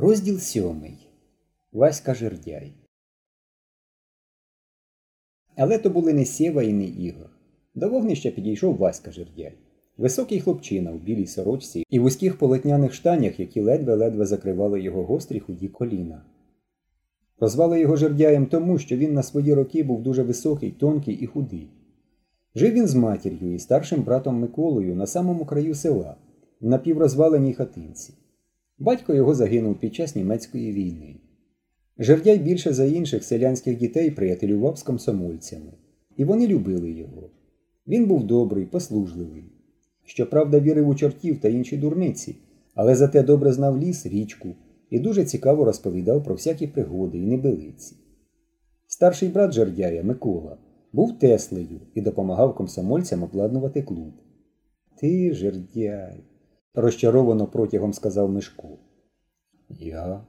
Розділ сьомий. Васька Жердяй. Але то були не Сєва і не Ігор. До вогнища підійшов Васька Жердяй. Високий хлопчина у білій сорочці і вузьких полотняних штанях, які ледве-ледве закривали його гострі худі коліна. Прозвали його жердяєм тому, що він на свої роки був дуже високий, тонкий і худий. Жив він з матір'ю і старшим братом Миколою на самому краю села, в напіврозваленій хатинці. Батько його загинув під час німецької війни. Жердяй більше за інших селянських дітей приятелював з комсомольцями, і вони любили його. Він був добрий, послужливий. Щоправда, вірив у чортів та інші дурниці, але зате добре знав ліс, річку і дуже цікаво розповідав про всякі пригоди і небелиці. Старший брат Жердяя Микола був Теслею і допомагав комсомольцям обладнувати клуб. Ти, жердяй, розчаровано протягом сказав Мишко. Я.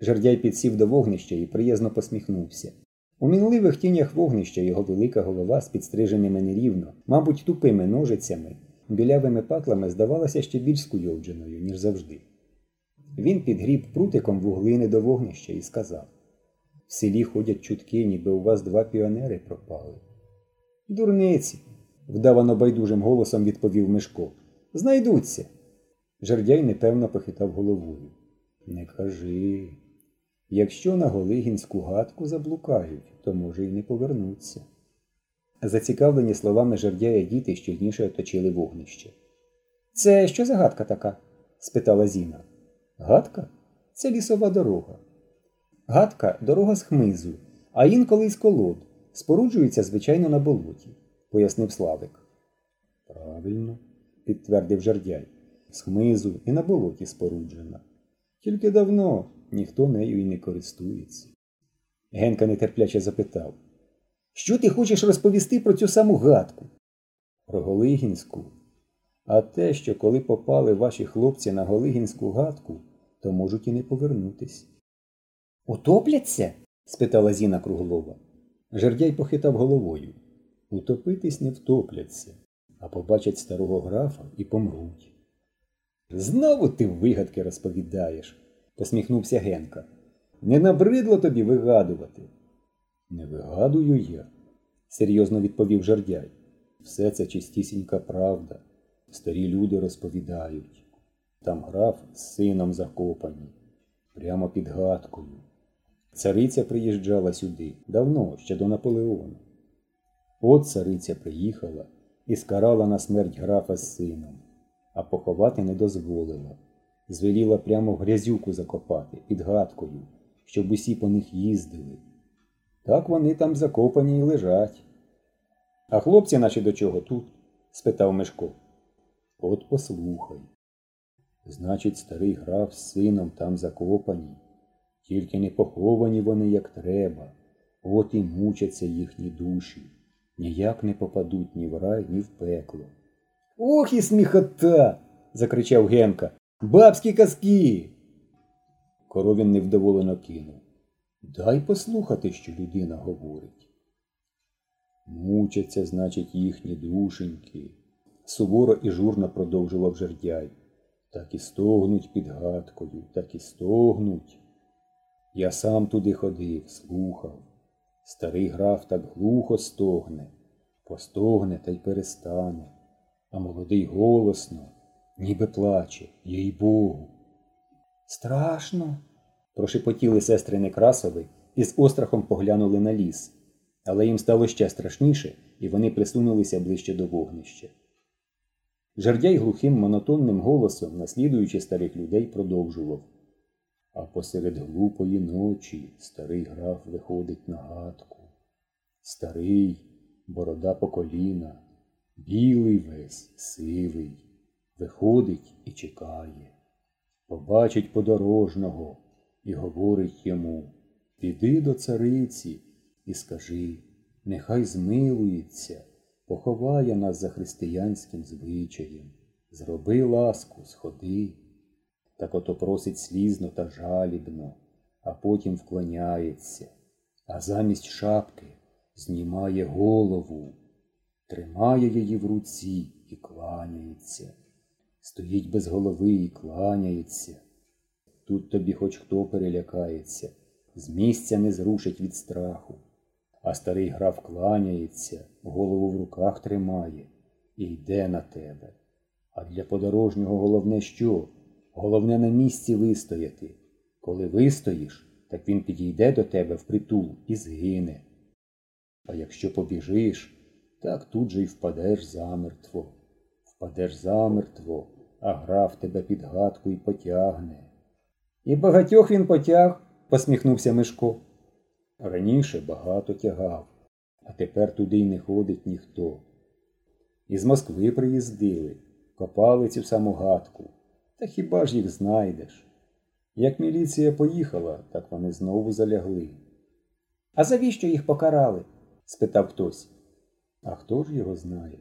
Жердяй підсів до вогнища і приязно посміхнувся. У мінливих тінях вогнища його велика голова з підстриженими нерівно, мабуть, тупими ножицями, білявими патлами здавалася ще більш скуйовдженою, ніж завжди. Він підгріб прутиком вуглини до вогнища і сказав В селі ходять чутки, ніби у вас два піонери пропали. Дурниці, вдавано байдужим голосом відповів Мишко. Знайдуться. Жердяй непевно похитав головою. Не кажи. Якщо на Голигінську гадку заблукають, то може й не повернуться. Зацікавлені словами жердяя діти щільніше оточили вогнище. Це що за гадка така? спитала Зіна. Гадка? Це лісова дорога. Гадка дорога з хмизу, а інколи з колод. Споруджується, звичайно, на болоті, пояснив Славик. Правильно, підтвердив жердяй. З хмизу і на болоті споруджена. Тільки давно ніхто нею і не користується. Генка нетерпляче запитав Що ти хочеш розповісти про цю саму гадку? Про Голигінську. А те, що коли попали ваші хлопці на Голигінську гадку, то можуть і не повернутись. Утопляться? спитала Зіна Круглова. Жердяй похитав головою. Утопитись не втопляться, а побачать старого графа і помруть. Знову ти вигадки розповідаєш, посміхнувся Генка. Не набридло тобі вигадувати. Не вигадую я, серйозно відповів жердяй. Все це чистісінька правда. Старі люди розповідають. Там граф з сином закопані, прямо під гадкою. Цариця приїжджала сюди давно, ще до Наполеона. От цариця приїхала і скарала на смерть графа з сином, а поховати не дозволила. Звеліла прямо в грязюку закопати під гадкою, щоб усі по них їздили. Так вони там закопані й лежать. А хлопці наші до чого тут? спитав Мишко. От послухай. Значить, старий граф з сином там закопані, тільки не поховані вони, як треба, от і мучаться їхні душі, ніяк не попадуть ні в рай, ні в пекло. Ох і сміхота. закричав Генка. Бабські казки. Коровін невдоволено кинув. Дай послухати, що людина говорить. Мучаться, значить, їхні душеньки, суворо і журно продовжував жердяй. Так і стогнуть під гадкою, так і стогнуть. Я сам туди ходив, слухав. Старий граф так глухо стогне, постогне та й перестане, а молодий голосно, ніби плаче, їй Богу. Страшно. прошепотіли сестри Некрасови і з острахом поглянули на ліс, але їм стало ще страшніше, і вони присунулися ближче до вогнища. Жердяй глухим монотонним голосом, наслідуючи старих людей, продовжував. А посеред глупої ночі старий граф виходить на гадку. Старий, борода по коліна, білий весь, сивий, виходить і чекає. Побачить подорожного і говорить йому Піди до цариці і скажи, нехай змилується поховає нас за християнським звичаєм. Зроби ласку, сходи. Так ото просить слізно та жалібно, а потім вклоняється, а замість шапки знімає голову, тримає її в руці і кланяється. Стоїть без голови і кланяється. Тут тобі хоч хто перелякається, з місця не зрушить від страху. А старий граф кланяється, голову в руках тримає і йде на тебе. А для подорожнього головне що? Головне на місці вистояти. Коли вистоїш, так він підійде до тебе впритул і згине. А якщо побіжиш, так тут же й впадеш замертво. Впадеш замертво, а граф тебе під гадку й потягне. І багатьох він потяг, посміхнувся Мишко. Раніше багато тягав, а тепер туди й не ходить ніхто. Із Москви приїздили, копали цю саму гадку. Та хіба ж їх знайдеш? Як міліція поїхала, так вони знову залягли. А завіщо їх покарали? спитав хтось. А хто ж його знає?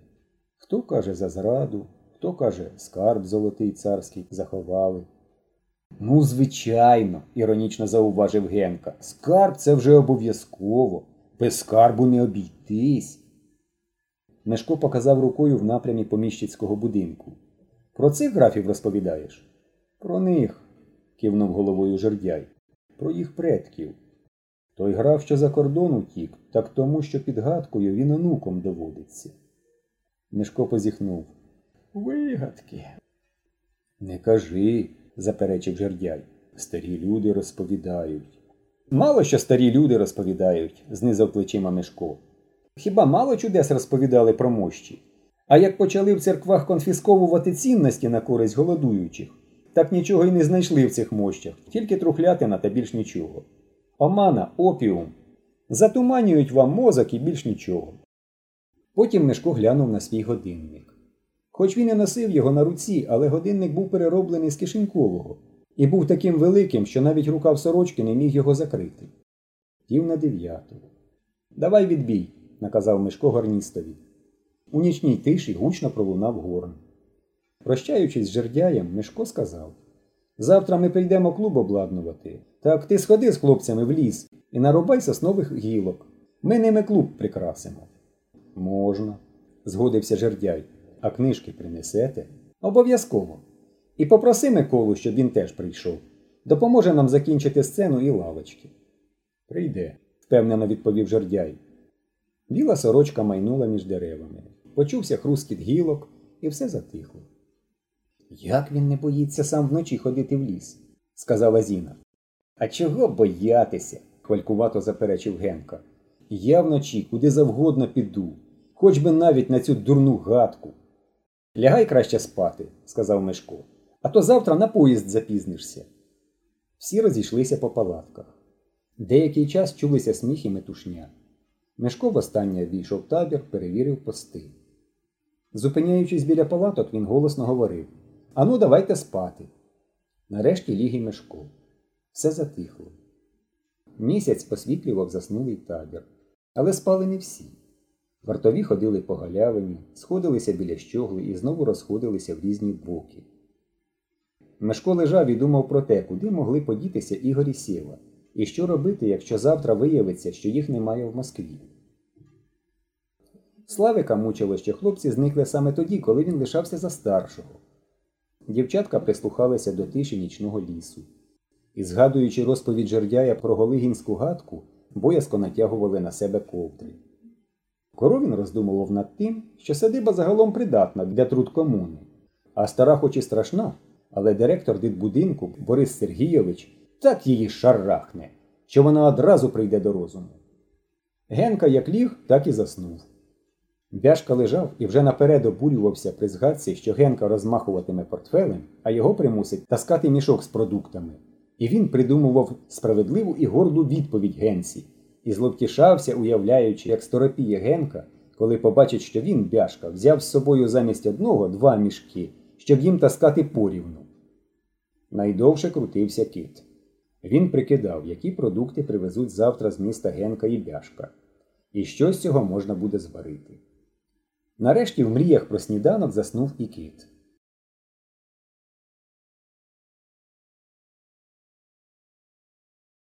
Хто каже за зраду, хто каже, скарб золотий царський заховали. Ну, звичайно, іронічно зауважив Генка. Скарб це вже обов'язково. Без скарбу не обійтись. Мешко показав рукою в напрямі поміщицького будинку. Про цих графів розповідаєш? Про них, кивнув головою жердяй. Про їх предків. Той граф, що за кордон утік, так тому, що під гадкою він онуком доводиться. Мешко позіхнув. Вигадки. Не кажи, заперечив жердяй. Старі люди розповідають. Мало що старі люди розповідають, знизав плечима Мешко. Хіба мало чудес розповідали про мощі? А як почали в церквах конфісковувати цінності на користь голодуючих, так нічого й не знайшли в цих мощах, тільки трухлятина та більш нічого. Омана, опіум. Затуманюють вам мозок і більш нічого. Потім Мешко глянув на свій годинник. Хоч він і носив його на руці, але годинник був перероблений з кишенькового і був таким великим, що навіть рукав сорочки не міг його закрити. Пів на дев'яту. Давай відбій, наказав Мишко гарністові. У нічній тиші гучно пролунав горн. Прощаючись з жердяєм, Мишко сказав Завтра ми прийдемо клуб обладнувати. Так ти сходи з хлопцями в ліс і нарубай соснових гілок. Ми ними клуб прикрасимо. Можна, згодився жердяй. А книжки принесете? Обов'язково. І попроси Миколу, щоб він теж прийшов. Допоможе нам закінчити сцену і лавочки. Прийде, впевнено відповів жердяй. Біла сорочка майнула між деревами. Почувся хрускіт гілок, і все затихло. Як він не боїться сам вночі ходити в ліс? сказала Зіна. А чого боятися? хвалькувато заперечив Генка. Я вночі куди завгодно піду, хоч би навіть на цю дурну гадку. Лягай краще спати, сказав Мишко, а то завтра на поїзд запізнишся. Всі розійшлися по палатках. Деякий час чулися сміх і метушня. Мешко востаннє війшов табір, перевірив пости. Зупиняючись біля палаток, він голосно говорив Ану, давайте спати. Нарешті ліг і Мешко. Все затихло. Місяць посвітлював заснулий табір. Але спали не всі. Вартові ходили по галявині, сходилися біля щогли і знову розходилися в різні боки. Мешко лежав і думав про те, куди могли подітися Ігор і Сєва, і що робити, якщо завтра виявиться, що їх немає в Москві. Славика мучило, що хлопці зникли саме тоді, коли він лишався за старшого. Дівчатка прислухалися до тиші нічного лісу. І, згадуючи розповідь жердяя про Голигінську гадку, боязко натягували на себе ковдри. Коровін роздумував над тим, що садиба загалом придатна для труд комуни, а стара хоч і страшна, але директор дитбудинку Борис Сергійович так її шарахне, що вона одразу прийде до розуму. Генка як ліг, так і заснув. Бяшка лежав і вже наперед обурювався при згадці, що Генка розмахуватиме портфелем, а його примусить таскати мішок з продуктами. І він придумував справедливу і горду відповідь Генці і зловтішався, уявляючи, як сторопіє Генка, коли побачить, що він, бяшка, взяв з собою замість одного два мішки, щоб їм таскати порівну. Найдовше крутився кит. Він прикидав, які продукти привезуть завтра з міста Генка і бяшка, і що з цього можна буде зварити. Нарешті в мріях про сніданок заснув і кит.